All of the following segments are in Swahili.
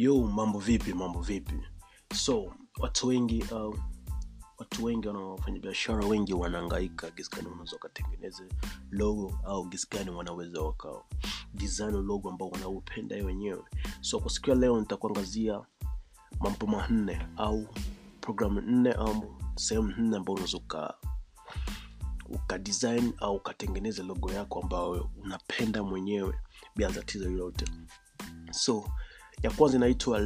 yo mambo vipi mambo vipi? So watu wengi uh, watu wengi wanaofanya biashara wengi wanaangaika gisi wanaweza wakatengeneze logo au gisigani wanaweza waka logo ambao wanaupenda wenyewe. So kwa siku leo nitakuangazia mambo manne au programu nne au sehemu nne ambao unaweza uka au ukatengeneza logo yako ambayo unapenda mwenyewe bila tatizo lolote so ya kwanza inaitwa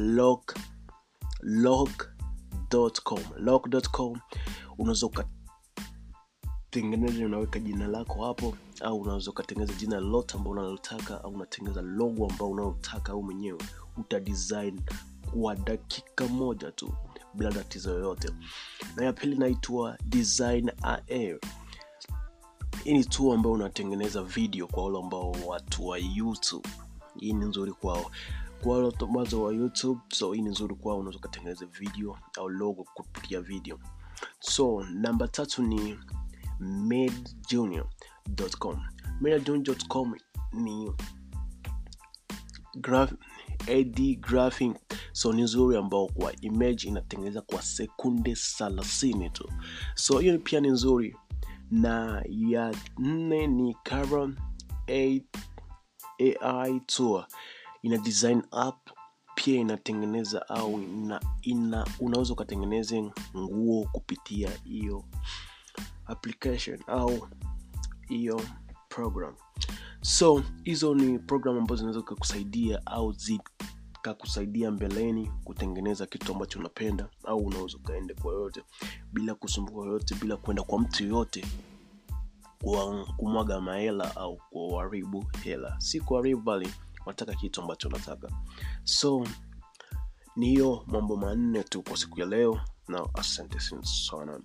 log.com log.com unaweza ukatengeneza unaweka jina lako hapo au unaweza ukatengeneza jina lolote ambao unalotaka au unatengeneza logo ambao unaotaka au mwenyewe utadesign kwa dakika moja tu bila tatizo yoyote. Na ya pili inaitwa hii ni tu ambayo unatengeneza video kwa wale ambao watu wa youtube. Hii ni nzuri kwao kwa wale wa youtube so hii ni nzuri kwao unaweza ukatengeneza video au logo kupitia video. So namba tatu ni madjunior.com madjunior.com ni graph, ad graphic so ni nzuri ambao kwa image inatengeneza kwa sekunde 30 tu. So hiyo pia ni nzuri. Na ya nne ni Caron AI Tour ina design app pia inatengeneza au ina, ina unaweza ukatengeneza nguo kupitia hiyo application au hiyo program. So hizo ni program ambazo zinaweza kukusaidia au zikakusaidia mbeleni kutengeneza kitu ambacho unapenda au unaweza ukaende kwa yoyote bila kusumbuka yoyote bila kwenda kwa mtu yoyote kumwaga mahela au kuharibu hela. Si kuharibu bali unataka kitu ambacho unataka so ni hiyo mambo manne tu kwa siku ya leo na asante sana